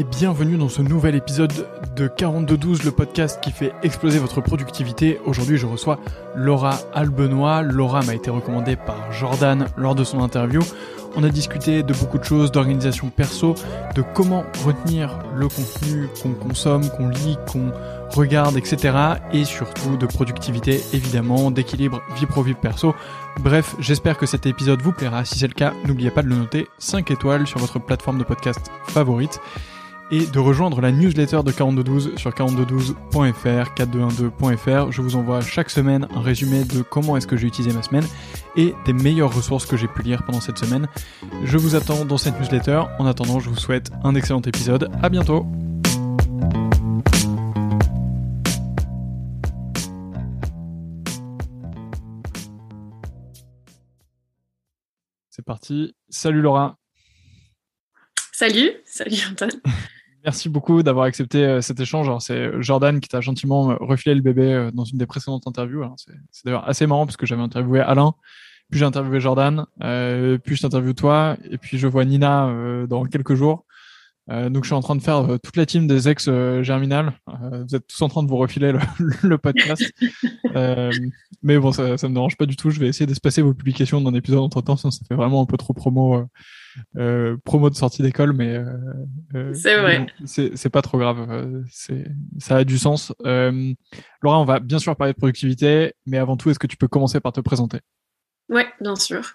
et bienvenue dans ce nouvel épisode de 4212, le podcast qui fait exploser votre productivité. Aujourd'hui, je reçois Laura Albenois. Laura m'a été recommandée par Jordan lors de son interview. On a discuté de beaucoup de choses, d'organisation perso, de comment retenir le contenu qu'on consomme, qu'on lit, qu'on regarde, etc. Et surtout de productivité, évidemment, d'équilibre vie pro, vie perso. Bref, j'espère que cet épisode vous plaira. Si c'est le cas, n'oubliez pas de le noter 5 étoiles sur votre plateforme de podcast favorite et de rejoindre la newsletter de 4212 sur 4212.fr, 4212.fr. Je vous envoie chaque semaine un résumé de comment est-ce que j'ai utilisé ma semaine et des meilleures ressources que j'ai pu lire pendant cette semaine. Je vous attends dans cette newsletter. En attendant, je vous souhaite un excellent épisode. À bientôt! C'est parti. Salut Laura. Salut, salut Antoine. Merci beaucoup d'avoir accepté euh, cet échange. C'est Jordan qui t'a gentiment euh, refilé le bébé euh, dans une des précédentes interviews. C'est d'ailleurs assez marrant parce que j'avais interviewé Alain, puis j'ai interviewé Jordan, puis je t'interviewe toi, et puis je vois Nina dans quelques jours. donc je suis en train de faire toute la team des ex germinal. vous êtes tous en train de vous refiler le, podcast. mais bon, ça, ça me dérange pas du tout. Je vais essayer d'espacer vos publications d'un épisode entre temps, sinon ça fait vraiment un peu trop promo euh, promo de sortie d'école, mais euh, euh, c'est vrai. C'est pas trop grave. Ça a du sens. Laura, on va bien sûr parler de productivité, mais avant tout, est-ce que tu peux commencer par te présenter? Ouais, bien sûr.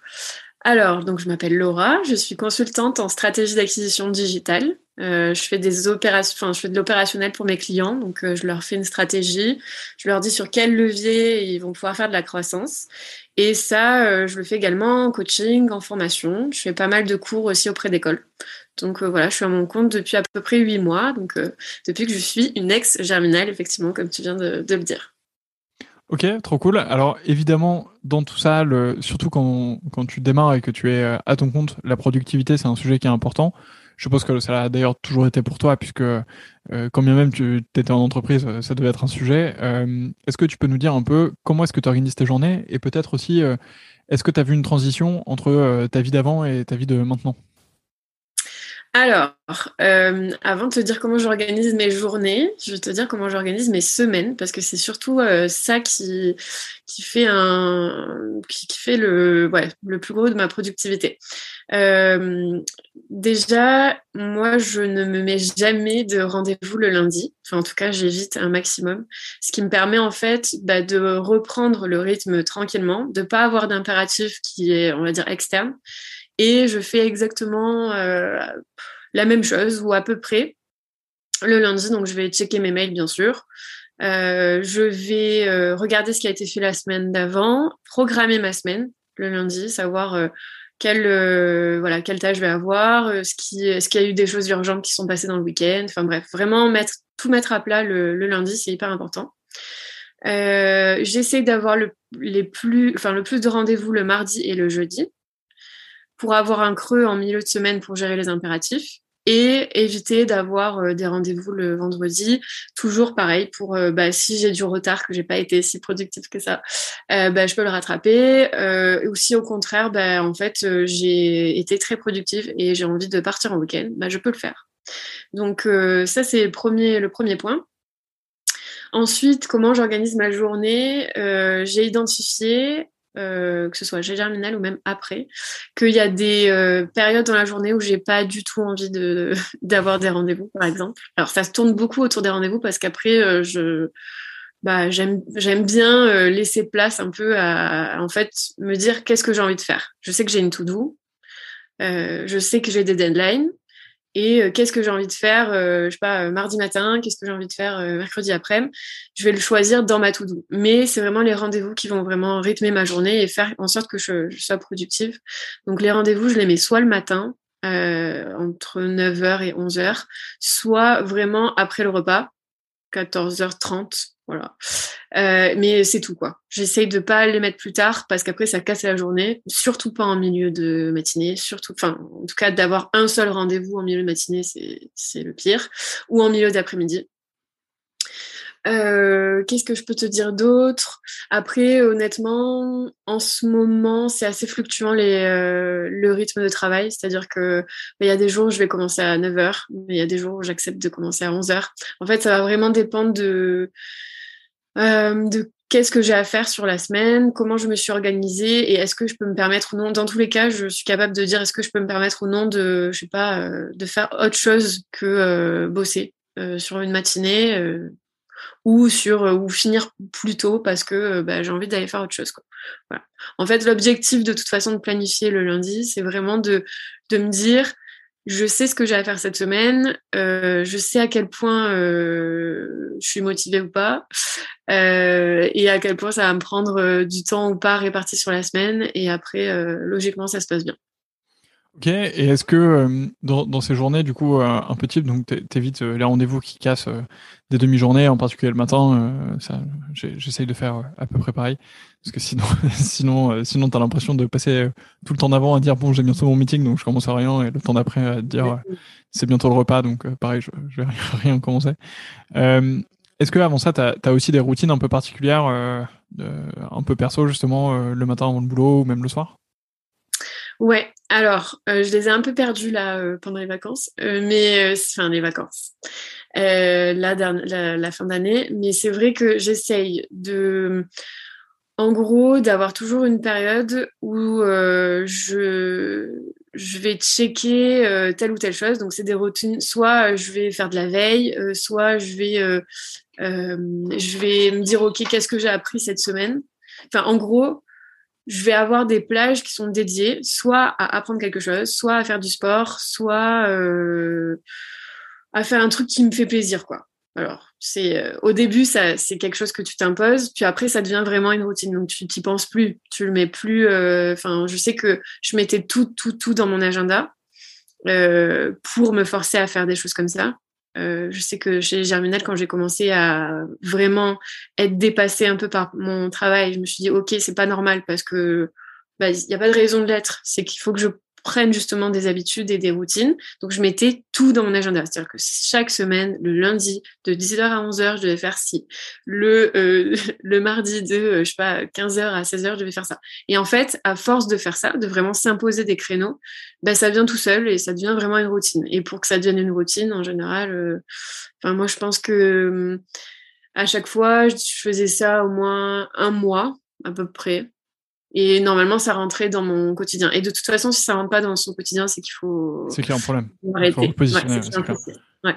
Alors, donc je m'appelle Laura, je suis consultante en stratégie d'acquisition digitale. Euh, je fais de l'opérationnel pour mes clients, donc euh, je leur fais une stratégie, je leur dis sur quel levier ils vont pouvoir faire de la croissance. Et ça, euh, je le fais également en coaching, en formation. Je fais pas mal de cours aussi auprès d'écoles. Donc voilà, je suis à mon compte depuis à peu près huit mois, donc depuis que je suis une ex-germinale, effectivement, comme tu viens de le dire. Ok, trop cool. Alors évidemment, dans tout ça, surtout quand, quand tu démarres et que tu es à ton compte, la productivité, c'est un sujet qui est important. Je pense que ça a d'ailleurs toujours été pour toi, puisque euh, quand bien même tu étais en entreprise, euh, ça devait être un sujet. Euh, est-ce que tu peux nous dire un peu comment est-ce que tu organises tes journées et peut-être aussi, est-ce que tu as vu une transition entre ta vie d'avant et ta vie de maintenant? Alors, euh, avant de te dire comment j'organise mes journées, je vais te dire comment j'organise mes semaines, parce que c'est surtout euh, ça qui, fait le plus gros de ma productivité. Euh, déjà, moi, je ne me mets jamais de rendez-vous le lundi. Enfin, en tout cas, j'évite un maximum, ce qui me permet en fait bah, de reprendre le rythme tranquillement, de pas avoir d'impératif qui est, on va dire, externe et je fais exactement euh, la même chose ou à peu près le lundi. Donc, je vais checker mes mails, bien sûr. Euh, je vais euh, regarder ce qui a été fait la semaine d'avant, programmer ma semaine le lundi, savoir quelle, voilà, quelle tâche je vais avoir, ce qui, est-ce qu'il y a eu des choses urgentes qui sont passées dans le week-end. Enfin bref, vraiment mettre, tout mettre à plat le, le lundi, c'est hyper important. J'essaie d'avoir le, les plus, enfin, le plus de rendez-vous le mardi et le jeudi pour avoir un creux en milieu de semaine pour gérer les impératifs et éviter d'avoir euh, des rendez-vous le vendredi. Toujours pareil pour euh, bah, si j'ai du retard que j'ai pas été si productive que ça, euh, bah, je peux le rattraper. ou si au contraire, bah, en fait, j'ai été très productive et j'ai envie de partir en week-end, bah, je peux le faire. Donc ça c'est le premier, le premier point. Ensuite, comment j'organise ma journée? J'ai identifié euh, que ce soit chez Germinal ou même après, qu'il y a des euh, périodes dans la journée où j'ai pas du tout envie de d'avoir des rendez-vous, par exemple. Alors ça se tourne beaucoup autour des rendez-vous parce qu'après euh, je bah j'aime j'aime bien laisser place un peu à en fait me dire qu'est-ce que j'ai envie de faire. Je sais que j'ai une to-do, je sais que j'ai des deadlines et euh, qu'est-ce que j'ai envie de faire, euh, je sais pas, euh, mardi matin, qu'est-ce que j'ai envie de faire mercredi après, je vais le choisir dans ma to-do. Mais c'est vraiment les rendez-vous qui vont vraiment rythmer ma journée et faire en sorte que je, sois productive. Donc les rendez-vous, je les mets soit le matin, entre 9h et 11h, soit vraiment après le repas, 14h30, voilà. Euh, mais c'est tout quoi. J'essaye de pas les mettre plus tard parce qu'après ça casse la journée. Surtout pas en milieu de matinée. Surtout, enfin, en tout cas d'avoir un seul rendez-vous en milieu de matinée, c'est c'est le pire. Ou en milieu d'après-midi. Euh, qu'est-ce que je peux te dire d'autre? Après, honnêtement, en ce moment, c'est assez fluctuant les, euh, le rythme de travail. C'est-à-dire que bah, il y a des jours où je vais commencer à 9h, mais il y a des jours où j'accepte de commencer à 11h. En fait, ça va vraiment dépendre de, euh, de qu'est-ce que j'ai à faire sur la semaine, comment je me suis organisée et est-ce que je peux me permettre ou non. Dans tous les cas, je suis capable de dire est-ce que je peux me permettre ou non de, je sais pas, de faire autre chose que bosser sur une matinée ou sur euh, ou finir plus tôt parce que euh, bah, j'ai envie d'aller faire autre chose. En fait, l'objectif de toute façon de planifier le lundi, c'est vraiment de, de me dire je sais ce que j'ai à faire cette semaine, euh, je sais à quel point je suis motivée ou pas, et à quel point ça va me prendre du temps ou pas réparti sur la semaine, et après, logiquement, ça se passe bien. Ok, et est-ce que euh, dans, dans, ces journées, du coup, euh, un peu type, donc t'évites euh, les rendez-vous qui cassent des demi-journées, en particulier le matin, ça, j'essaye de faire à peu près pareil, parce que sinon, sinon, sinon t'as l'impression de passer tout le temps d'avant à dire bon, j'ai bientôt mon meeting, donc je commence à rien, et le temps d'après à dire c'est bientôt le repas, donc pareil, je, je vais rien commencer. est-ce que avant ça, t'as as aussi des routines un peu particulières, un peu perso justement, le matin avant le boulot ou même le soir? Ouais, alors euh, je les ai un peu perdus là euh, pendant les vacances, euh, mais enfin les vacances, la, la, la, fin d'année. Mais c'est vrai que j'essaye de, en gros, d'avoir toujours une période où je je vais checker telle ou telle chose. Donc c'est des routines. Soit je vais faire de la veille, soit je vais je vais me dire ok qu'est-ce que j'ai appris cette semaine? Enfin en gros je vais avoir des plages qui sont dédiées soit à apprendre quelque chose, soit à faire du sport, soit euh, à faire un truc qui me fait plaisir, quoi. Alors, c'est euh, au début, ça, c'est quelque chose que tu t'imposes, puis après, ça devient vraiment une routine. Donc, tu t'y penses plus, tu le mets plus. Euh, enfin, je sais que je mettais tout, tout, tout dans mon agenda pour me forcer à faire des choses comme ça. Euh, je sais que chez Germinal, quand j'ai commencé à vraiment être dépassée un peu par mon travail, je me suis dit, OK, c'est pas normal parce que bah, il n'y a pas de raison de l'être. C'est qu'il faut que je prenne justement des habitudes et des routines. Donc, je mettais tout dans mon agenda. C'est-à-dire que chaque semaine, le lundi, de 10h à 11h, je devais faire ci. Le, euh, le mardi, de, euh, je sais pas, 15h à 16h, je devais faire ça. Et en fait, à force de faire ça, de vraiment s'imposer des créneaux, ben, ça vient tout seul et ça devient vraiment une routine. Et pour que ça devienne une routine, en général, euh, moi, je pense que à chaque fois, je faisais ça au moins un mois, à peu près. Et normalement, ça rentrait dans mon quotidien. Et de toute façon, si ça rentre pas dans son quotidien, c'est qu'il faut. C'est qu'il y a un problème. Il faut repositionner. Ouais,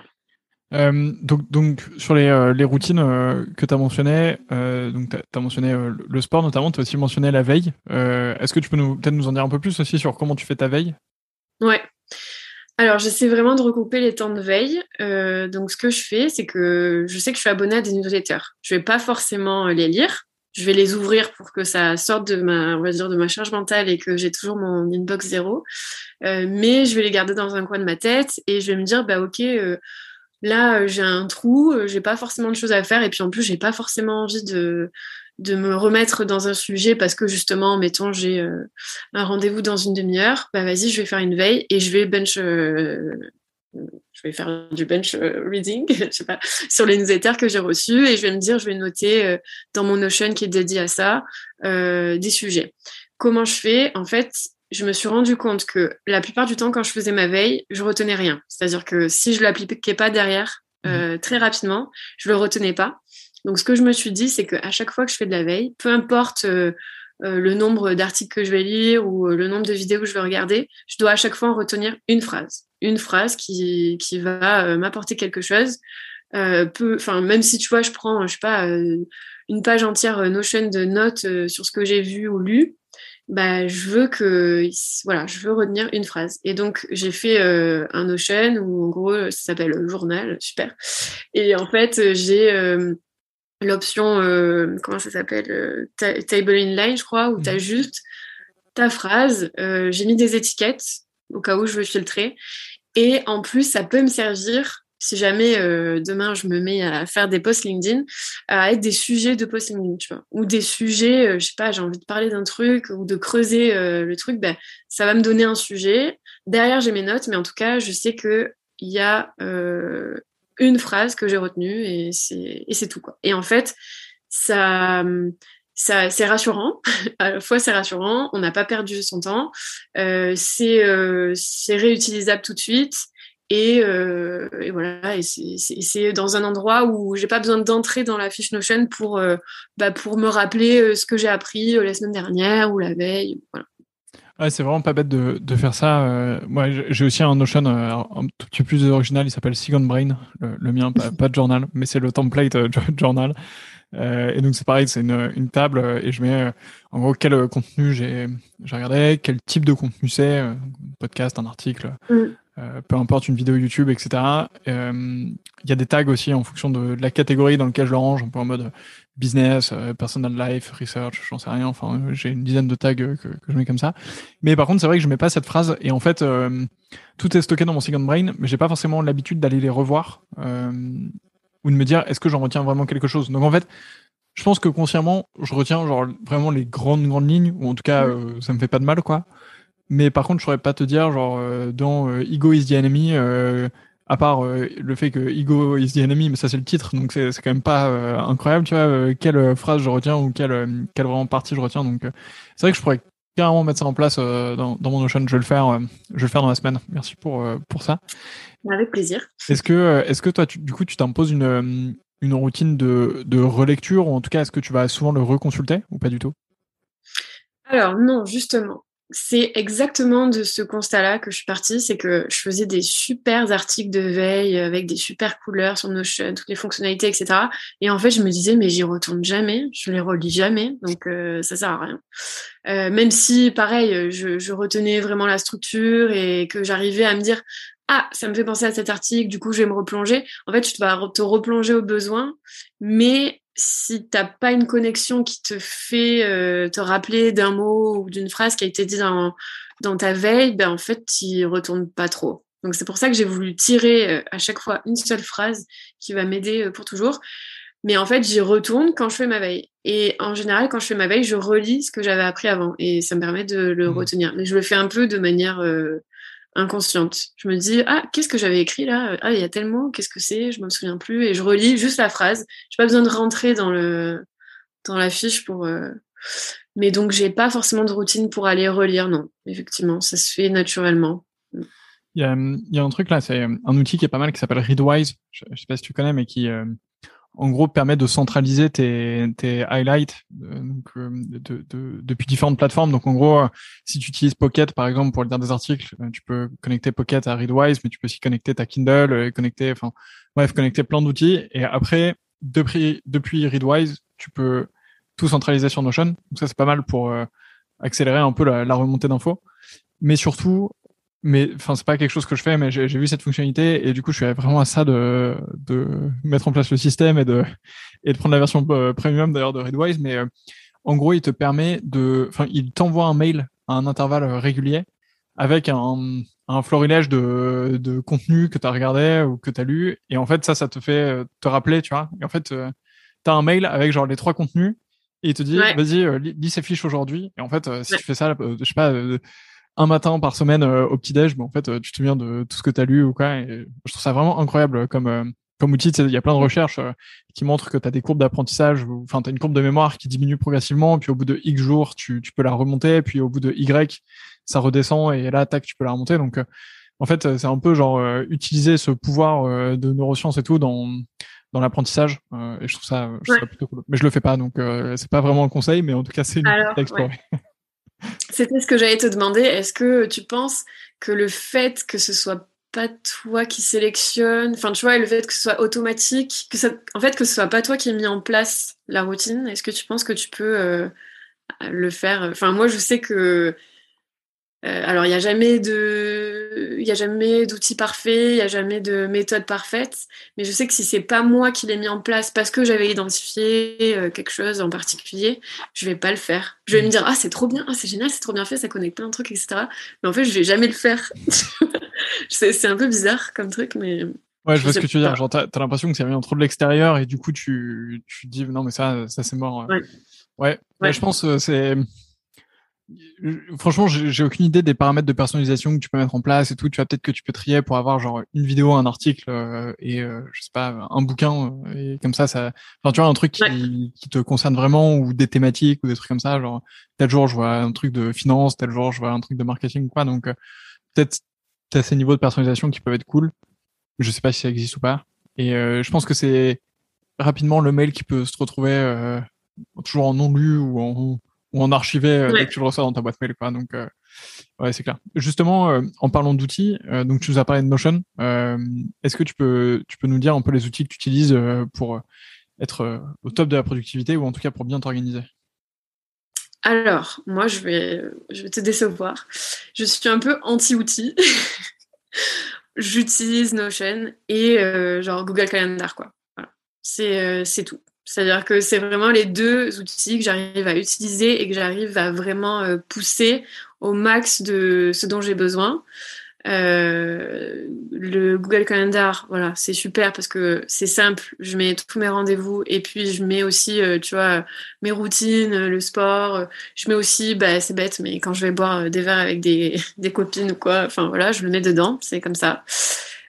euh, donc, donc, sur les, euh, les routines euh, que tu as mentionnées, euh, donc tu as, mentionné le sport notamment, tu as aussi mentionné la veille. Est-ce que tu peux peut-être nous en dire un peu plus aussi sur comment tu fais ta veille? Ouais. Alors, j'essaie vraiment de recouper les temps de veille. donc, ce que je fais, c'est que je sais que je suis abonnée à des newsletters. Je vais pas forcément les lire, je vais les ouvrir pour que ça sorte de ma, on va dire, de ma charge mentale et que j'ai toujours mon inbox zéro. Euh, mais je vais les garder dans un coin de ma tête et je vais me dire, bah ok, euh, là j'ai un trou, euh, j'ai pas forcément de choses à faire et puis en plus j'ai pas forcément envie de de me remettre dans un sujet parce que justement, mettons, j'ai un rendez-vous dans une demi-heure, bah vas-y, je vais faire une veille et je vais bench je vais faire du bench euh, reading, je sais pas, sur les newsletters que j'ai reçus et je vais me dire, je vais noter euh, dans mon Notion qui est dédié à ça euh, des sujets. Comment je fais? En fait, je me suis rendu compte que la plupart du temps, quand je faisais ma veille, je retenais rien. C'est-à-dire que si je l'appliquais pas derrière, mmh. très rapidement, je le retenais pas. Donc, ce que je me suis dit, c'est qu'à chaque fois que je fais de la veille, peu importe le nombre d'articles que je vais lire ou le nombre de vidéos que je vais regarder, je dois à chaque fois en retenir une phrase une phrase qui, qui va euh, m'apporter quelque chose. Euh, enfin, même si tu vois, je prends, je sais pas, euh, une page entière Notion de notes sur ce que j'ai vu ou lu, bah, je veux que, voilà, je veux retenir une phrase. Et donc, j'ai fait un Notion où, en gros, ça s'appelle journal, super. Et en fait, j'ai l'option, comment ça s'appelle, table in line, je crois, où tu as juste ta phrase. j'ai mis des étiquettes au cas où je veux filtrer. Et en plus, ça peut me servir, si jamais euh, demain je me mets à faire des posts LinkedIn, à être des sujets de posts LinkedIn, tu vois. Ou des sujets, euh, je sais pas, j'ai envie de parler d'un truc ou de creuser euh, le truc, ben, ça va me donner un sujet. Derrière, j'ai mes notes, mais en tout cas, je sais qu'il y a une phrase que j'ai retenue et c'est et c'est tout quoi. Et en fait, ça ça c'est rassurant. à la fois c'est rassurant, on n'a pas perdu son temps, euh, c'est euh, c'est réutilisable tout de suite. Et, euh, voilà, et c'est dans un endroit où j'ai pas besoin d'entrer dans la fiche Notion pour, bah, me rappeler ce que j'ai appris la semaine dernière ou la veille. C'est vraiment pas bête de, faire ça. Moi, j'ai aussi un Notion un tout petit peu plus original. Il s'appelle Second Brain, le, mien, pas, de journal, mais c'est le template journal. Et donc c'est pareil, c'est une, une, table et je mets en gros quel contenu j'ai regardé, quel type de contenu c'est, un podcast, un article, mm. peu importe une vidéo YouTube, etc. Il y a des tags aussi en fonction de, de, la catégorie dans laquelle je le range, un peu en mode business, euh, personal life, research, j'en sais rien. Enfin, j'ai une dizaine de tags que, que, je mets comme ça. Mais par contre, c'est vrai que je mets pas cette phrase. Et en fait, euh, tout est stocké dans mon second brain, mais j'ai pas forcément l'habitude d'aller les revoir euh, ou de me dire est-ce que j'en retiens vraiment quelque chose? Donc en fait, je pense que consciemment, je retiens genre vraiment les grandes grandes lignes, ou en tout cas, euh, ça me fait pas de mal, quoi. Mais par contre, je saurais pas te dire genre dans Ego is the enemy à part euh, le fait que Ego is the enemy, mais ça c'est le titre, donc c'est quand même pas euh, incroyable, tu vois, euh, quelle phrase je retiens ou quelle, quelle vraiment partie je retiens. Donc c'est vrai que je pourrais carrément mettre ça en place dans, dans, mon Notion. Je vais le faire, je vais le faire dans la semaine. Merci pour pour ça. Avec plaisir. Est-ce que est-ce que toi, tu, du coup, tu t'imposes une une routine de, de relecture ou en tout cas, est-ce que tu vas souvent le reconsulter ou pas du tout? Alors non, justement c'est exactement de ce constat-là que je suis partie, c'est que je faisais des super articles de veille avec des super couleurs sur Notion, toutes les fonctionnalités, etc. Et en fait, je me disais, mais j'y retourne jamais, je les relis jamais, donc euh, ça sert à rien. Euh, même si, pareil, je, je, retenais vraiment la structure et que j'arrivais à me dire, ah, ça me fait penser à cet article, du coup, je vais me replonger. En fait, tu vas te replonger au besoin, mais si t'as pas une connexion qui te fait euh, te rappeler d'un mot ou d'une phrase qui a été dit dans, dans ta veille, ben en fait, tu retournes pas trop. Donc c'est pour ça que j'ai voulu tirer euh, à chaque fois une seule phrase qui va m'aider euh, pour toujours. Mais en fait, j'y retourne quand je fais ma veille. Et en général, quand je fais ma veille, je relis ce que j'avais appris avant. Et ça me permet de le mmh. retenir. Mais je le fais un peu de manière inconsciente. Je me dis, ah, qu'est-ce que j'avais écrit là? Ah, il y a tellement, qu'est-ce que c'est? Je me souviens plus. Et je relis juste la phrase. J'ai pas besoin de rentrer dans, le, dans la fiche pour. Euh, mais donc, j'ai pas forcément de routine pour aller relire, non. Effectivement, ça se fait naturellement. Il y a, y a un truc là, c'est un outil qui est pas mal qui s'appelle Readwise. Je, je sais pas si tu connais, mais qui, euh, en gros, permet de centraliser tes, tes highlights euh, donc, euh, de, de, depuis différentes plateformes. Donc, en gros, euh, si tu utilises Pocket, par exemple, pour lire des articles, tu peux connecter Pocket à Readwise, mais tu peux aussi connecter ta Kindle, connecter, enfin, bref, connecter plein d'outils. Et après, depuis, depuis Readwise, tu peux tout centraliser sur Notion. Donc, ça, c'est pas mal pour accélérer un peu la, la remontée d'infos. Mais surtout, mais enfin c'est pas quelque chose que je fais mais j'ai vu cette fonctionnalité et du coup je suis vraiment à ça de de mettre en place le système et de et de prendre la version euh, premium d'ailleurs de Readwise. Mais euh, en gros il te permet de enfin il t'envoie un mail à un intervalle régulier avec un un florilège de de contenu que tu as regardé ou que tu as lu. Et en fait ça ça te fait euh, te rappeler tu vois. Et en fait tu as un mail avec genre les trois contenus et il te dit vas-y lis ces fiches aujourd'hui. Et en fait si tu fais ça je sais pas un matin par semaine euh, au petit-déj, mais en fait, euh, tu te souviens de tout ce que tu as lu ou quoi. Et je trouve ça vraiment incroyable comme, euh, comme outil. Il y a plein de recherches qui montrent que tu as des courbes d'apprentissage, enfin, tu as une courbe de mémoire qui diminue progressivement, puis au bout de X jours, tu, tu peux la remonter, puis au bout de Y, ça redescend, et là, tac, tu peux la remonter. Donc, en fait, c'est un peu genre utiliser ce pouvoir de neurosciences et tout dans dans l'apprentissage et je trouve ça, je trouve ça plutôt cool mais je le fais pas donc c'est pas vraiment un conseil mais en tout cas c'est une à explorer C'était ce que j'allais te demander. Est-ce que tu penses que le fait que ce soit pas toi qui sélectionne, enfin tu vois, le fait que ce soit automatique, que ça, en fait que ce soit pas toi qui ai mis en place la routine, est-ce que tu penses que tu peux euh, le faire? Enfin moi je sais que euh, alors, il n'y a jamais de, il y a jamais d'outils parfaits, il n'y a jamais de méthode parfaite. Mais je sais que si c'est pas moi qui l'ai mis en place parce que j'avais identifié euh, quelque chose en particulier, je vais pas le faire. Je vais me dire ah c'est trop bien, ah, c'est génial, c'est trop bien fait, ça connecte plein de trucs, etc. Mais en fait, je vais jamais le faire. c'est un peu bizarre comme truc, mais. Ouais, je, vois ce que tu veux dire. Genre, t'as as, l'impression que ça vient trop de l'extérieur et du coup, tu, tu dis non, mais ça, ça c'est mort. Ouais. Ouais. ouais. je pense euh, c'est franchement, j'ai aucune idée des paramètres de personnalisation que tu peux mettre en place et tout. Tu vois, peut-être que tu peux trier pour avoir genre une vidéo, un article euh, et euh, je sais pas, un bouquin et comme ça, ça. Enfin, tu vois, un truc qui, qui, te concerne vraiment ou des thématiques ou des trucs comme ça. Genre tel jour, je vois un truc de finance, tel jour, je vois un truc de marketing ou quoi. Donc peut-être t'as ces niveaux de personnalisation qui peuvent être cool. Je sais pas si ça existe ou pas. Et je pense que c'est rapidement le mail qui peut se retrouver toujours en non lu ou en ou en archivé euh, dès que tu le reçois dans ta boîte mail. Quoi. Donc, euh, ouais, c'est clair. Justement, euh, en parlant d'outils, donc tu nous as parlé de Notion. Est-ce que tu peux, tu peux nous dire un peu les outils que tu utilises pour être au top de la productivité ou en tout cas pour bien t'organiser? Alors, moi, je vais, je vais te décevoir. Je suis un peu anti-outil. J'utilise Notion et genre Google Calendar, quoi. Voilà. C'est tout. C'est-à-dire que c'est vraiment les deux outils que j'arrive à utiliser et que j'arrive à vraiment euh, pousser au max de ce dont j'ai besoin. Euh, le Google Calendar, voilà, c'est super parce que c'est simple. Je mets tous mes rendez-vous et puis je mets aussi, euh, tu vois, mes routines, le sport. Je mets aussi, bah, c'est bête, mais quand je vais boire des verres avec des, des copines ou quoi, enfin voilà, je le mets dedans. C'est comme ça.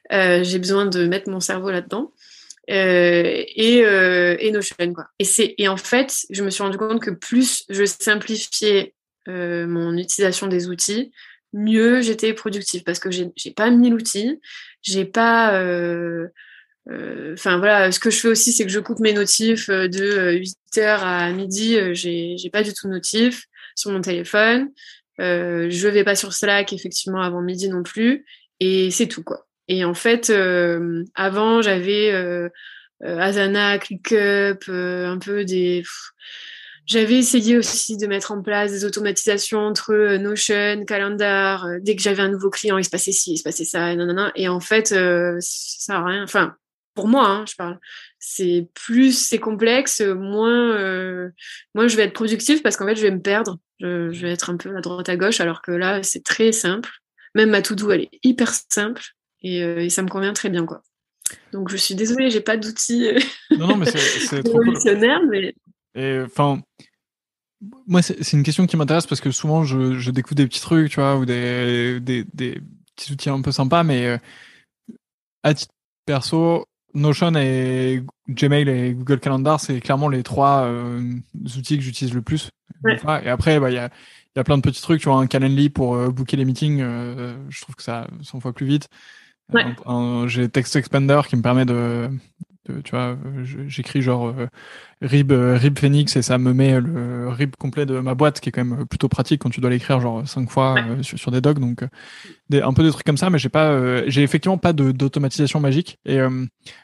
j'ai besoin de mettre mon cerveau là-dedans. Euh, et, euh, et Notion quoi. Et c'est et en fait, je me suis rendu compte que plus je simplifiais euh, mon utilisation des outils, mieux j'étais productive parce que j'ai j'ai pas mis l'outil, j'ai pas euh, euh, Enfin voilà, ce que je fais aussi, c'est que je coupe mes notifs de 8h à midi. j'ai j'ai pas du tout de notifs sur mon téléphone. je vais pas sur Slack effectivement avant midi non plus. Et c'est tout quoi. Et en fait, euh, avant, j'avais euh, euh, Asana, ClickUp, un peu des. J'avais essayé aussi de mettre en place des automatisations entre Notion, Calendar. Dès que j'avais un nouveau client, il se passait ci, il se passait ça, et nanana. Et en fait, ça n'a rien. Enfin, pour moi, hein, je parle. C'est plus c'est complexe, moins, je vais être productif parce qu'en fait, je vais me perdre. Je, je, vais être un peu à droite à gauche, alors que là, c'est très simple. Même ma to-do, elle est hyper simple. Euh, et, ça me convient très bien quoi. Donc je suis désolée, j'ai pas d'outils euh, non, non, mais c'est trop mais et enfin moi c'est une question qui m'intéresse parce que souvent je, je, découvre des petits trucs, tu vois, ou des, des, des petits outils un peu sympas, mais euh, à titre perso, Notion et Gmail et Google Calendar, c'est clairement les trois outils que j'utilise le plus. Et après, bah, il y, a, y a plein de petits trucs. Tu vois, un Calendly pour booker les meetings, je trouve que ça 100 fois plus vite. J'ai Text Expander qui me permet de, tu vois, j'écris genre euh, rib euh, rib Phoenix et ça me met le rib complet de ma boîte qui est quand même plutôt pratique quand tu dois l'écrire genre cinq fois euh, sur, des docs donc des, un peu des trucs comme ça mais j'ai pas j'ai effectivement pas d'automatisation magique. Et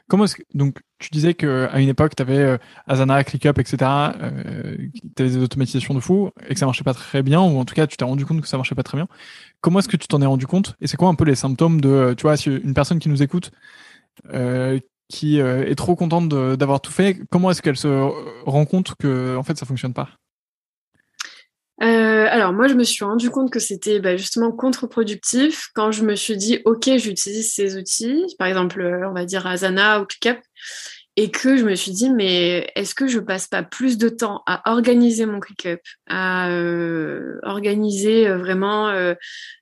comment est-ce que donc tu disais que à une époque tu avais Asana ClickUp etc tu avais des automatisations de fou et que ça marchait pas très bien ou en tout cas tu t'es rendu compte que ça marchait pas très bien. Comment est-ce que tu t'en es rendu compte? Et c'est quoi un peu les symptômes de tu vois si une personne qui nous écoute euh, qui euh, est trop contente d'avoir tout fait. Comment est-ce qu'elle se rend compte que en fait ça fonctionne pas? Euh, alors moi je me suis rendu compte que c'était bah, justement contre-productif quand je me suis dit ok j'utilise ces outils, par exemple euh, on va dire Asana ou ClickUp, et que je me suis dit mais est-ce que je passe pas plus de temps à organiser mon ClickUp, à organiser vraiment,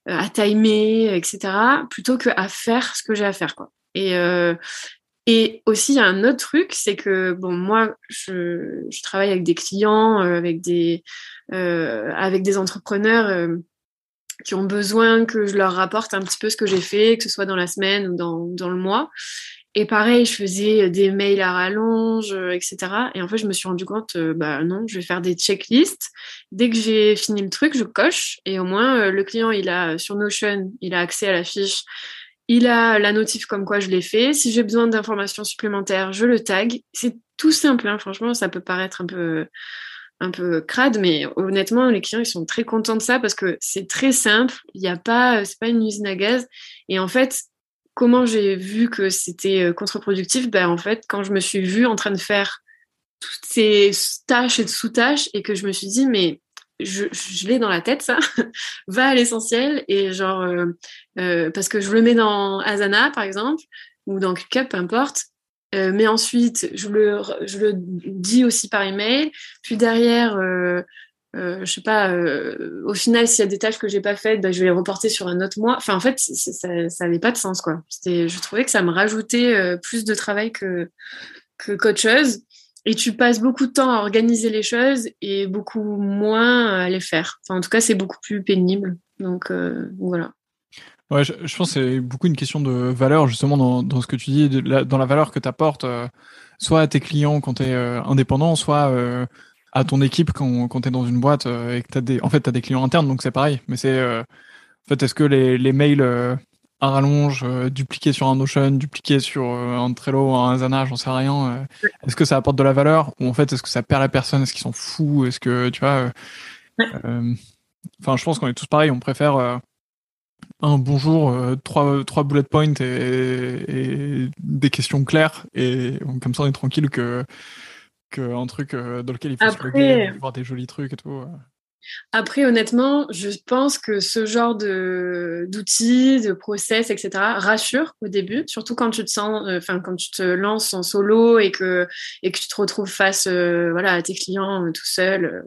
à timer, etc. plutôt que à faire ce que j'ai à faire quoi. Et, et aussi, il y a un autre truc, c'est que bon, moi, je, je travaille avec des clients, euh, avec des, euh, avec des entrepreneurs euh, qui ont besoin que je leur rapporte un petit peu ce que j'ai fait, que ce soit dans la semaine ou dans, dans le mois. Et pareil, je faisais des mails à rallonge, etc. Et en fait, je me suis rendu compte, bah non, je vais faire des checklists. Dès que j'ai fini le truc, je coche. Et au moins, le client, il a sur Notion, il a accès à la fiche il a la notif comme quoi je l'ai fait. Si j'ai besoin d'informations supplémentaires, je le tag. C'est tout simple, hein. franchement, ça peut paraître un peu, un peu crade, mais honnêtement, les clients, ils sont très contents de ça parce que c'est très simple. Il n'y a pas, c'est pas une usine à gaz. Et en fait, comment j'ai vu que c'était euh, contre-productif? Ben, en fait, quand je me suis vue en train de faire toutes ces tâches et sous-tâches et que je me suis dit, mais je, je l'ai dans la tête, ça. Va à l'essentiel et genre, euh, euh, parce que je le mets dans Asana, par exemple, ou dans ClickUp, peu importe. Euh, mais ensuite, je le, je le dis aussi par email. Puis derrière, je sais pas, au final, s'il y a des tâches que j'ai pas faites, bah, je vais les reporter sur un autre mois. Enfin, en fait, ça n'avait pas de sens, quoi. Je trouvais que ça me rajoutait plus de travail que, que chose. Et tu passes beaucoup de temps à organiser les choses et beaucoup moins à les faire. Enfin, en tout cas, c'est beaucoup plus pénible. Donc, voilà. Ouais, je, pense que c'est beaucoup une question de valeur, justement, dans, dans ce que tu dis, dans la valeur que tu apportes, euh, soit à tes clients quand tu es euh, indépendant, soit euh, à ton équipe quand, quand tu es dans une boîte et que tu as des, en fait, as des clients internes, donc c'est pareil. Mais c'est, en fait, est-ce que les, les mails à rallonge, dupliqués sur un Notion, dupliqués sur un Trello, un Asana, j'en sais rien, est-ce que ça apporte de la valeur ou en fait, est-ce que ça perd la personne? Est-ce qu'ils sont fous Est-ce que, tu vois, enfin, je pense qu'on est tous pareils, on préfère un bonjour, euh, trois, trois bullet points et, des questions claires. Et comme ça, on est tranquille que, que un truc euh, dans lequel il faut Après... se voir des jolis trucs et tout. Après, honnêtement, je pense que ce genre d'outils, de process, etc., rassure au début, surtout quand tu te sens, euh, enfin quand tu te lances en solo et que tu te retrouves face, voilà, à tes clients tout seul,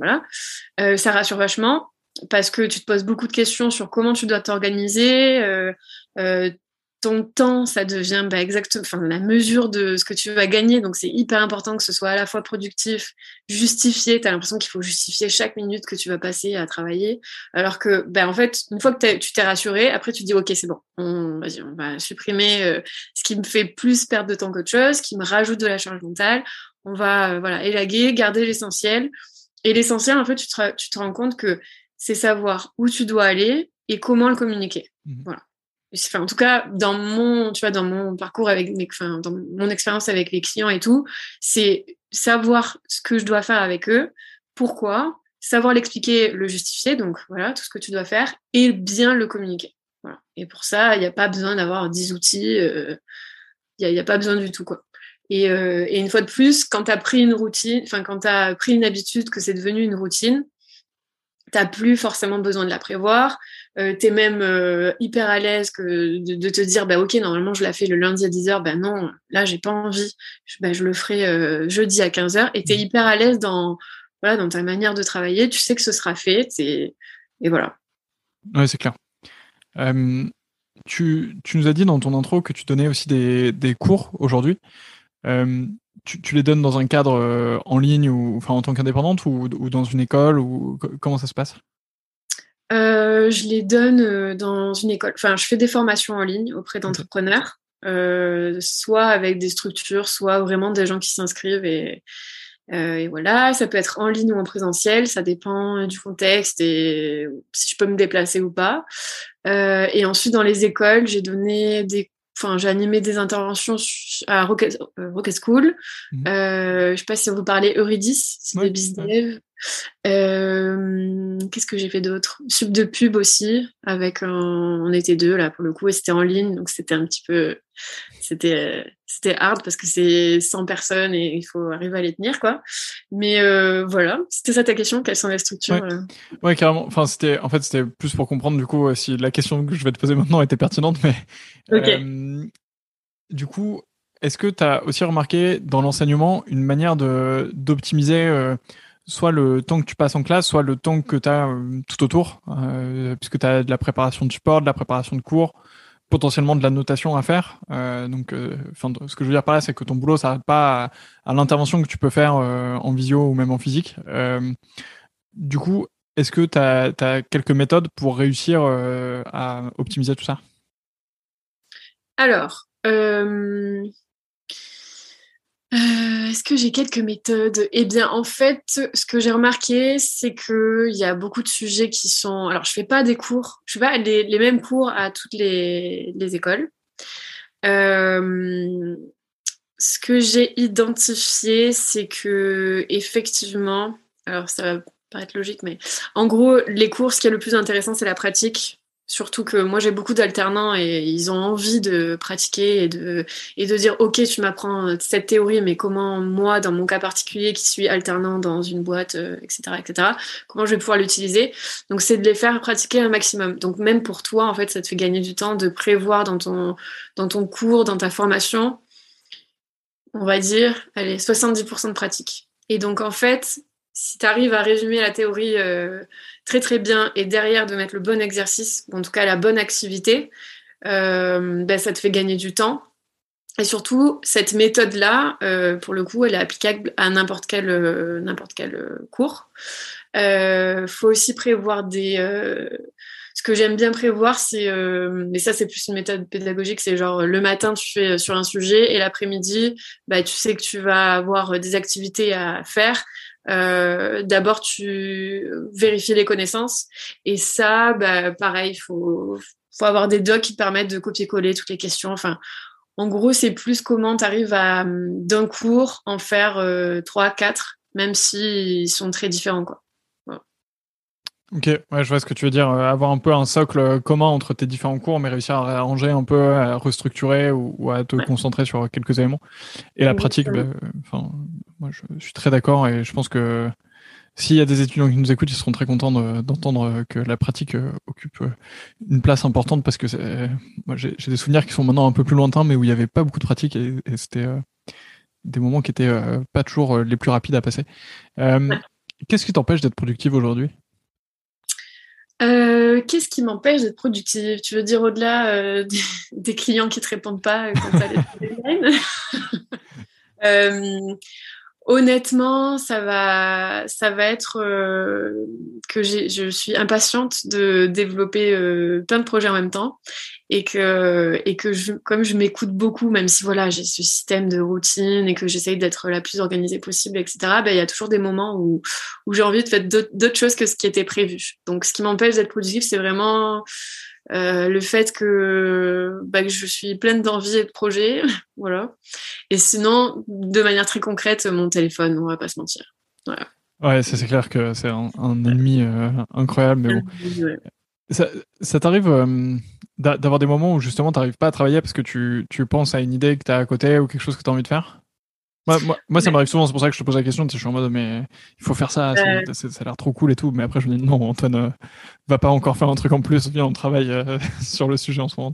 ça rassure vachement parce que tu te poses beaucoup de questions sur comment tu dois t'organiser. Euh, euh, ton temps, ça devient bah, exactement enfin, la mesure de ce que tu vas gagner. Donc, c'est hyper important que ce soit à la fois productif, justifié. Tu as l'impression qu'il faut justifier chaque minute que tu vas passer à travailler. Alors que, ben, en fait, une fois que tu t'es rassuré, après, tu dis, OK, c'est bon. On, vas-y, on va supprimer euh, ce qui me fait plus perdre de temps qu'autre chose, qui me rajoute de la charge mentale. On va, voilà, élaguer, garder l'essentiel. Et l'essentiel, en fait, tu te, tu te rends compte que c'est savoir où tu dois aller et comment le communiquer. Mhm. Voilà. En tout cas, dans mon, tu vois, dans mon parcours avec enfin, dans mon expérience avec les clients et tout, c'est savoir ce que je dois faire avec eux, pourquoi, savoir l'expliquer, le justifier, donc voilà, tout ce que tu dois faire, et bien le communiquer. Et pour ça, il n'y a pas besoin d'avoir 10 outils, euh, il n'y a, pas besoin du tout, quoi. Et, euh, une fois de plus, quand tu as pris une routine, enfin, quand tu as pris une habitude, que c'est devenu une routine, t'as plus forcément besoin de la prévoir. Euh, tu es même euh, hyper à l'aise que de, te dire, bah ok, normalement je la fais le lundi à 10h, bah non, là j'ai pas envie, je, bah, je le ferai euh, jeudi à 15h. Et tu es mmh. hyper à l'aise dans, voilà, dans ta manière de travailler, tu sais que ce sera fait, et voilà. Oui, c'est clair. tu, tu, nous as dit dans ton intro que tu donnais aussi des, des cours aujourd'hui tu, les donnes dans un cadre euh, en ligne ou enfin en tant qu'indépendante ou, dans une école ou comment ça se passe? Euh, Je les donne euh, dans une école. Enfin, je fais des formations en ligne auprès d'entrepreneurs, soit avec des structures, soit vraiment des gens qui s'inscrivent et, et, voilà. Ça peut être en ligne ou en présentiel, ça dépend du contexte et si je peux me déplacer ou pas. et ensuite, dans les écoles, j'ai donné des enfin j'ai animé des interventions à Rocket, euh, School. Mhm. Euh, je sais pas si vous parlez Eurydice, c'est des business euh, Qu'est-ce que j'ai fait d'autre? Sub de pub aussi, avec on était deux là pour le coup et c'était en ligne, donc c'était un petit peu, c'était c'était hard parce que c'est 100 personnes et il faut arriver à les tenir quoi. Mais euh, voilà, c'était ça ta question, quelles sont les structures Ouais, carrément. Enfin c'était, en fait c'était plus pour comprendre du coup si la question que je vais te poser maintenant était pertinente, mais du coup, est-ce que tu as aussi remarqué dans l'enseignement une manière de d'optimiser soit le temps que tu passes en classe, soit le temps que tu as euh, tout autour, euh, puisque tu as de la préparation de support, de la préparation de cours, potentiellement de la notation à faire. Euh, donc, ce que je veux dire par là, c'est que ton boulot s'arrête pas à, l'intervention que tu peux faire en visio ou même en physique. du coup, est-ce que tu as, quelques méthodes pour réussir à optimiser tout ça? Alors, euh, est-ce que j'ai quelques méthodes? Eh bien, en fait, ce que j'ai remarqué, c'est qu'il y a beaucoup de sujets qui sont. Alors, je fais pas des cours, je fais pas les, mêmes cours à toutes les, écoles. Euh, ce que j'ai identifié, c'est que effectivement, alors ça va paraître logique, mais en gros, les cours, ce qui est le plus intéressant, c'est la pratique. Surtout que moi j'ai beaucoup d'alternants et ils ont envie de pratiquer et de, et de dire ok tu m'apprends cette théorie mais comment moi dans mon cas particulier qui suis alternant dans une boîte etc euh, etc comment je vais pouvoir l'utiliser. Donc c'est de les faire pratiquer un maximum. Donc même pour toi en fait ça te fait gagner du temps de prévoir dans ton dans ton cours dans ta formation on va dire allez 70% de pratique. Et donc en fait si tu arrives à résumer la théorie très très bien et derrière de mettre le bon exercice, ou en tout cas la bonne activité, ben, ça te fait gagner du temps. Et surtout, cette méthode-là, pour le coup, elle est applicable à n'importe quel, cours. Il faut aussi prévoir des ce que j'aime bien prévoir, c'est, euh, mais ça c'est plus une méthode pédagogique, c'est genre le matin tu fais sur un sujet et l'après-midi, bah, tu sais que tu vas avoir des activités à faire. Euh, D'abord tu vérifies les connaissances et ça, bah, pareil, il faut, faut avoir des docs qui permettent de copier-coller toutes les questions. Enfin, en gros, c'est plus comment tu arrives à d'un cours en faire euh, trois, quatre, même s'ils sont très différents quoi. Ok, ouais, je vois ce que tu veux dire. Euh, avoir un peu un socle euh, commun entre tes différents cours, mais réussir à arranger un peu, à restructurer ou, à te concentrer sur quelques éléments. Et la pratique, bah, enfin, moi, je, suis très d'accord et je pense que s'il y a des étudiants qui nous écoutent, ils seront très contents d'entendre que la pratique euh, occupe une place importante parce que moi, j'ai des souvenirs qui sont maintenant un peu plus lointains, mais où il n'y avait pas beaucoup de pratique et, c'était des moments qui étaient pas toujours les plus rapides à passer. Qu'est-ce qui t'empêche d'être productive aujourd'hui? Euh, qu'est-ce qui m'empêche d'être productive? Tu veux dire au-delà euh, des, clients qui te répondent pas quand tu as les Honnêtement, ça va, ça va être euh, que je suis impatiente de développer euh, plein de projets en même temps et que, et que comme je m'écoute beaucoup, même si voilà, j'ai ce système de routine et que j'essaye d'être la plus organisée possible, etc., ben, il y a toujours des moments où, où j'ai envie de faire d'autres choses que ce qui était prévu. Donc, ce qui m'empêche d'être productive, c'est vraiment euh, le fait que, bah, que je suis pleine d'envie et de projets, voilà. Et sinon, de manière très concrète, mon téléphone, on va pas se mentir. Voilà. Ouais, c'est clair que c'est un, ennemi euh, incroyable, mais bon. Ça, ça t'arrive euh, d'avoir des moments où justement tu n'arrives pas à travailler parce que tu, tu penses à une idée que tu as à côté ou quelque chose que tu as envie de faire? Moi, moi, ça m'arrive souvent, c'est pour ça que je te pose la question. Je suis en mode, mais il faut faire ça, ça, a l'air trop cool et tout. Mais après, je me dis, non, Antoine, euh, va pas encore faire un truc en plus. Viens, on travaille euh, sur le sujet en ce moment.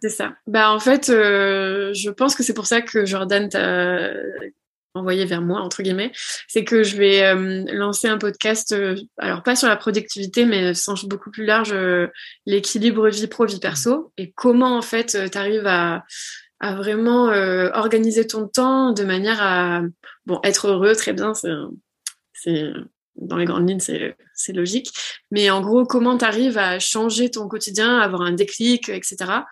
C'est ça. Bah, en fait, euh, je pense que c'est pour ça que Jordan t'a envoyé vers moi, entre guillemets. C'est que je vais lancer un podcast, alors pas sur la productivité, mais sens beaucoup plus large, l'équilibre vie pro, vie perso. Et comment, en fait, tu arrives à vraiment euh, organiser ton temps de manière à bon être heureux très bien c'est dans les grandes lignes c'est logique. Mais en gros comment tu arrives à changer ton quotidien avoir un déclic etc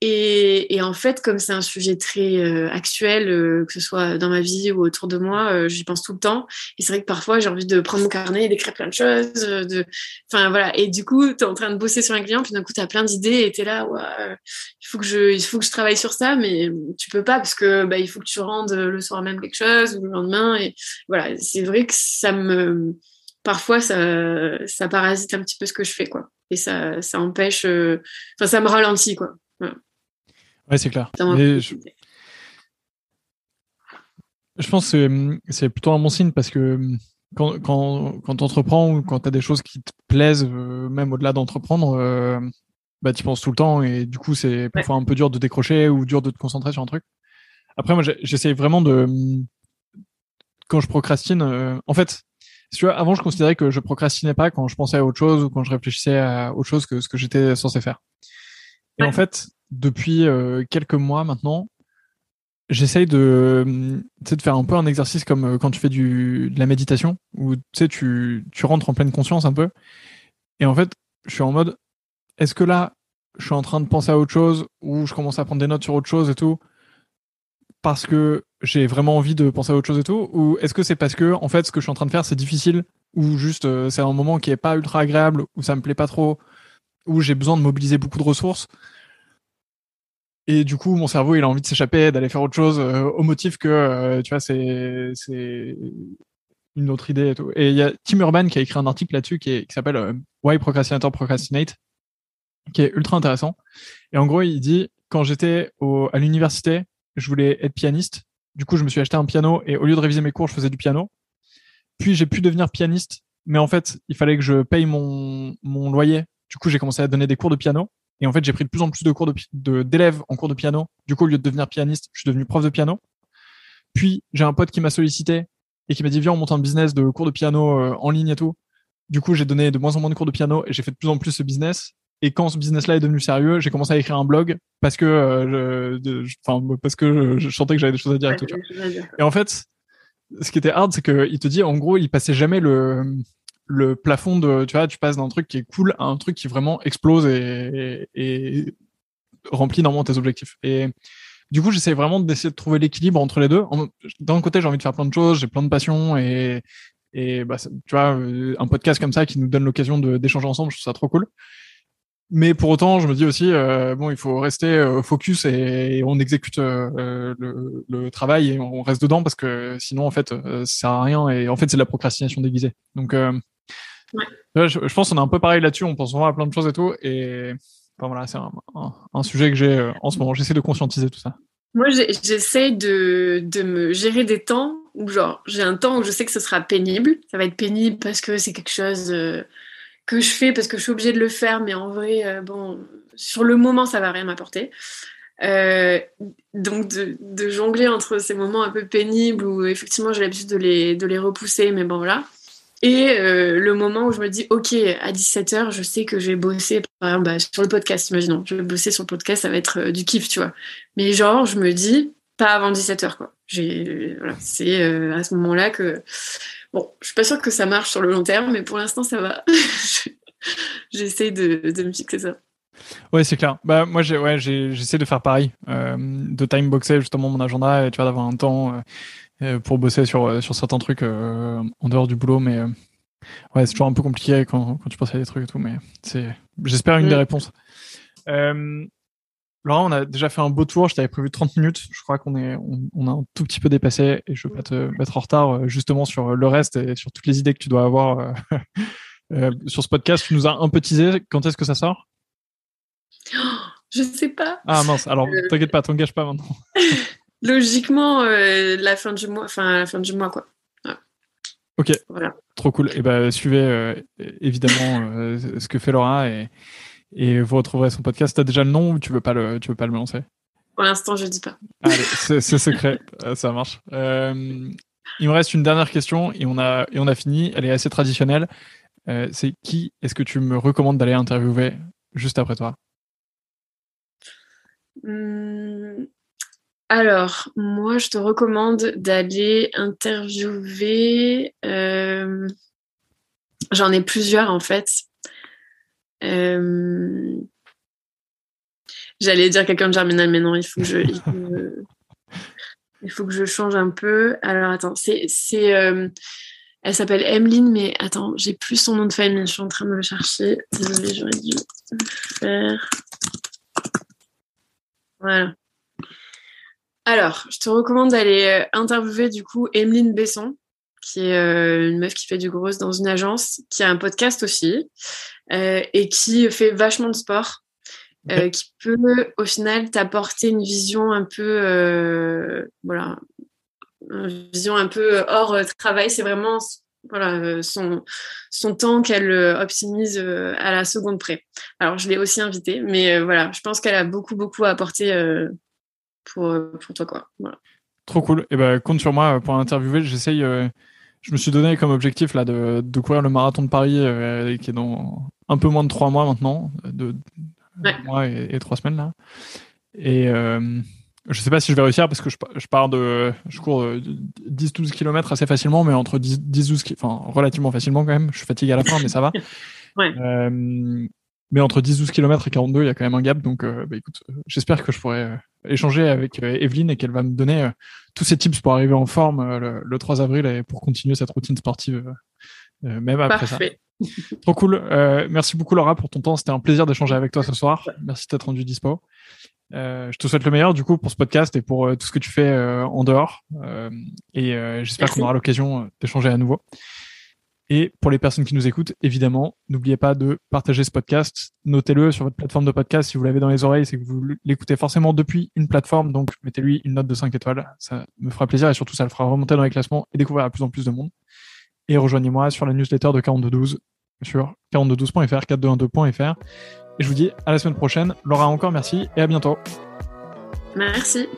et, en fait, comme c'est un sujet très euh, actuel, euh, que ce soit dans ma vie ou autour de moi, euh, j'y pense tout le temps. Et c'est vrai que parfois, j'ai envie de prendre mon carnet et d'écrire plein de choses. De... Enfin, voilà. Et du coup, tu es en train de bosser sur un client, puis d'un coup, tu as plein d'idées et tu es là, ouais, il, faut que je, il faut que je travaille sur ça, mais tu peux pas parce que bah, il faut que tu rendes le soir même quelque chose ou le lendemain. Et voilà, c'est vrai que ça me. Parfois, ça, ça parasite un petit peu ce que je fais, quoi. Et ça, ça empêche. Enfin, ça me ralentit, quoi. Ouais, c'est clair. Je... pense que c'est plutôt un bon signe parce que quand, quand, quand tu entreprends ou quand tu as des choses qui te plaisent, euh, même au-delà d'entreprendre, euh, bah, tu penses tout le temps et du coup, c'est parfois un peu dur de décrocher ou dur de te concentrer sur un truc. Après, moi, j'essaie vraiment de. Quand je procrastine, euh, en fait, tu vois, avant, je considérais que je procrastinais pas quand je pensais à autre chose ou quand je réfléchissais à autre chose que ce que j'étais censé faire. Et en fait, depuis euh, quelques mois maintenant, j'essaye de, de faire un peu un exercice comme euh, quand tu fais du, de la méditation, où tu, tu rentres en pleine conscience un peu. Et en fait, je suis en mode, est-ce que là, je suis en train de penser à autre chose, ou je commence à prendre des notes sur autre chose et tout, parce que j'ai vraiment envie de penser à autre chose et tout, ou est-ce que c'est parce que, en fait, ce que je suis en train de faire, c'est difficile, ou juste euh, c'est un moment qui est pas ultra agréable, ou ça me plaît pas trop, ou j'ai besoin de mobiliser beaucoup de ressources? Et du coup, mon cerveau, il a envie de s'échapper, d'aller faire autre chose, euh, au motif que, euh, tu vois, c'est, c'est une autre idée et tout. Et il y a Tim Urban qui a écrit un article là-dessus qui, qui s'appelle euh, Why Procrastinator Procrastinate, qui est ultra intéressant. Et en gros, il dit, quand j'étais à l'université, je voulais être pianiste. Du coup, je me suis acheté un piano et au lieu de réviser mes cours, je faisais du piano. Puis j'ai pu devenir pianiste, mais en fait, il fallait que je paye mon, mon loyer. Du coup, j'ai commencé à donner des cours de piano. Et en fait, j'ai pris de plus en plus de cours de, d'élèves en cours de piano. Du coup, au lieu de devenir pianiste, je suis devenu prof de piano. Puis, j'ai un pote qui m'a sollicité et qui m'a dit viens on monte un business de cours de piano euh, en ligne et tout. Du coup, j'ai donné de moins en moins de cours de piano et j'ai fait de plus en plus ce business. Et quand ce business-là est devenu sérieux, j'ai commencé à écrire un blog parce que, euh, je, parce que je, sentais que j'avais des choses à dire et tout. Et en fait, ce qui était hard, c'est qu'il te dit, en gros, il passait jamais le, le plafond de, tu vois, tu passes d'un truc qui est cool à un truc qui vraiment explose et, remplit normalement tes objectifs. Et du coup, j'essaie vraiment d'essayer de trouver l'équilibre entre les deux. D'un côté, j'ai envie de faire plein de choses, j'ai plein de passions et, et bah, tu vois, euh, un podcast comme ça qui nous donne l'occasion d'échanger ensemble, je trouve ça trop cool. Mais pour autant, je me dis aussi, euh, bon, il faut rester euh, focus et, on exécute le, le, travail et on reste dedans parce que sinon, en fait, ça sert à rien et en fait, c'est de la procrastination déguisée. Donc, je, pense qu'on est un peu pareil là-dessus. On pense vraiment à plein de choses et tout. Et voilà, c'est un, sujet que j'ai euh, en ce moment. J'essaie de conscientiser tout ça. Moi, j'essaie de, de, me gérer des temps où, genre, j'ai un temps où je sais que ce sera pénible. Ça va être pénible parce que c'est quelque chose euh, que je fais parce que je suis obligée de le faire, mais en vrai, euh, bon, sur le moment, ça va rien m'apporter. donc, de, de, jongler entre ces moments un peu pénibles où effectivement j'ai l'habitude de les, de les repousser, mais bon, voilà. Et euh, le moment où je me dis, OK, à 17h, je sais que je vais bosser, bah, sur le podcast, imaginons. Je vais bosser sur le podcast, ça va être euh, du kiff, tu vois. Mais genre, je me dis, pas avant 17h, quoi. C'est euh, à ce moment-là que. Bon, je suis pas sûre que ça marche sur le long terme, mais pour l'instant, ça va. J'essaie de, me fixer ça. Ouais, c'est clair. Bah, moi, j'essaie de faire pareil, de timeboxer justement mon agenda tu vois, d'avoir un temps pour bosser sur, euh, sur certains trucs euh, en dehors du boulot, mais ouais, c'est toujours un peu compliqué quand, quand tu penses à des trucs et tout, mais c'est, j'espère une des mm. réponses. Euh, Laura, on a déjà fait un beau tour. Je t'avais prévu 30 minutes. Je crois qu'on est, on, a un tout petit peu dépassé et je veux pas te mettre en retard justement sur le reste et sur toutes les idées que tu dois avoir euh, sur ce podcast. Tu nous as un peu teasé. Quand est-ce que ça sort? Je sais pas. Ah mince. Alors t'inquiète pas, t'engages pas maintenant. logiquement euh, la fin du mois, enfin la fin du mois quoi. Ok. Voilà. Trop cool. Et ben suivez euh, évidemment euh, ce que fait Laura et, et vous retrouverez son podcast. T'as déjà le nom ou tu veux pas le tu veux pas le lancer Pour l'instant, je dis pas. Allez, c'est secret, ça marche. il me reste une dernière question et on a et on a fini. Elle est assez traditionnelle. c'est qui est-ce que tu me recommandes d'aller interviewer juste après toi? Hmm, alors, moi, je te recommande d'aller interviewer. Euh, j'en ai plusieurs en fait. Euh, j'allais dire quelqu'un de Germinal, mais non, il faut que je, change un peu. Alors, attends, c'est, euh, elle s'appelle Emeline, mais attends, j'ai plus son nom de famille. Je suis en train de le chercher. Désolée, j'aurais dû le faire. Voilà. Alors, je te recommande d'aller euh, interviewer du coup Emeline Besson, qui est euh, une meuf qui fait du gros dans une agence, qui a un podcast aussi euh, et qui fait vachement de sport, qui peut au final t'apporter une vision un peu, voilà, une vision un peu hors travail. C'est vraiment voilà son son temps qu'elle optimise à la seconde près. Alors je l'ai aussi invitée, mais voilà, je pense qu'elle a beaucoup beaucoup à apporter pour, pour toi. Quoi. Voilà. Trop cool. Et eh ben, compte sur moi pour l'interviewer. J'essaye. Euh, je me suis donné comme objectif là de, de courir le marathon de Paris euh, qui est dans un peu moins de trois mois maintenant, de mois et, trois semaines là. Et euh, je sais pas si je vais réussir parce que je, je pars de, je cours 10-12 km assez facilement, mais entre 10-12, enfin relativement facilement quand même. Je suis fatigué à la fin, mais ça va. ouais. mais entre 10-12 km et 42, il y a quand même un gap. Donc, bah, écoute, j'espère que je pourrai échanger avec euh, Evelyne et qu'elle va me donner euh, tous ces tips pour arriver en forme euh, le, 3 avril et pour continuer cette routine sportive même après Parfait. ça. Trop cool. merci beaucoup Laura pour ton temps. C'était un plaisir d'échanger avec toi ce soir. Merci d'être rendu dispo. je te souhaite le meilleur du coup pour ce podcast et pour tout ce que tu fais en dehors. et j'espère qu'on aura l'occasion d'échanger à nouveau. Et pour les personnes qui nous écoutent, évidemment, n'oubliez pas de partager ce podcast. Notez-le sur votre plateforme de podcast. Si vous l'avez dans les oreilles, c'est que vous l'écoutez forcément depuis une plateforme. Donc, mettez-lui une note de 5 étoiles. Ça me fera plaisir et surtout, ça le fera remonter dans les classements et découvrir à plus en plus de monde. Et rejoignez-moi sur la newsletter de 4212 sur 4212.fr, 412.fr. Et je vous dis à la semaine prochaine. Laura, encore merci et à bientôt. Merci.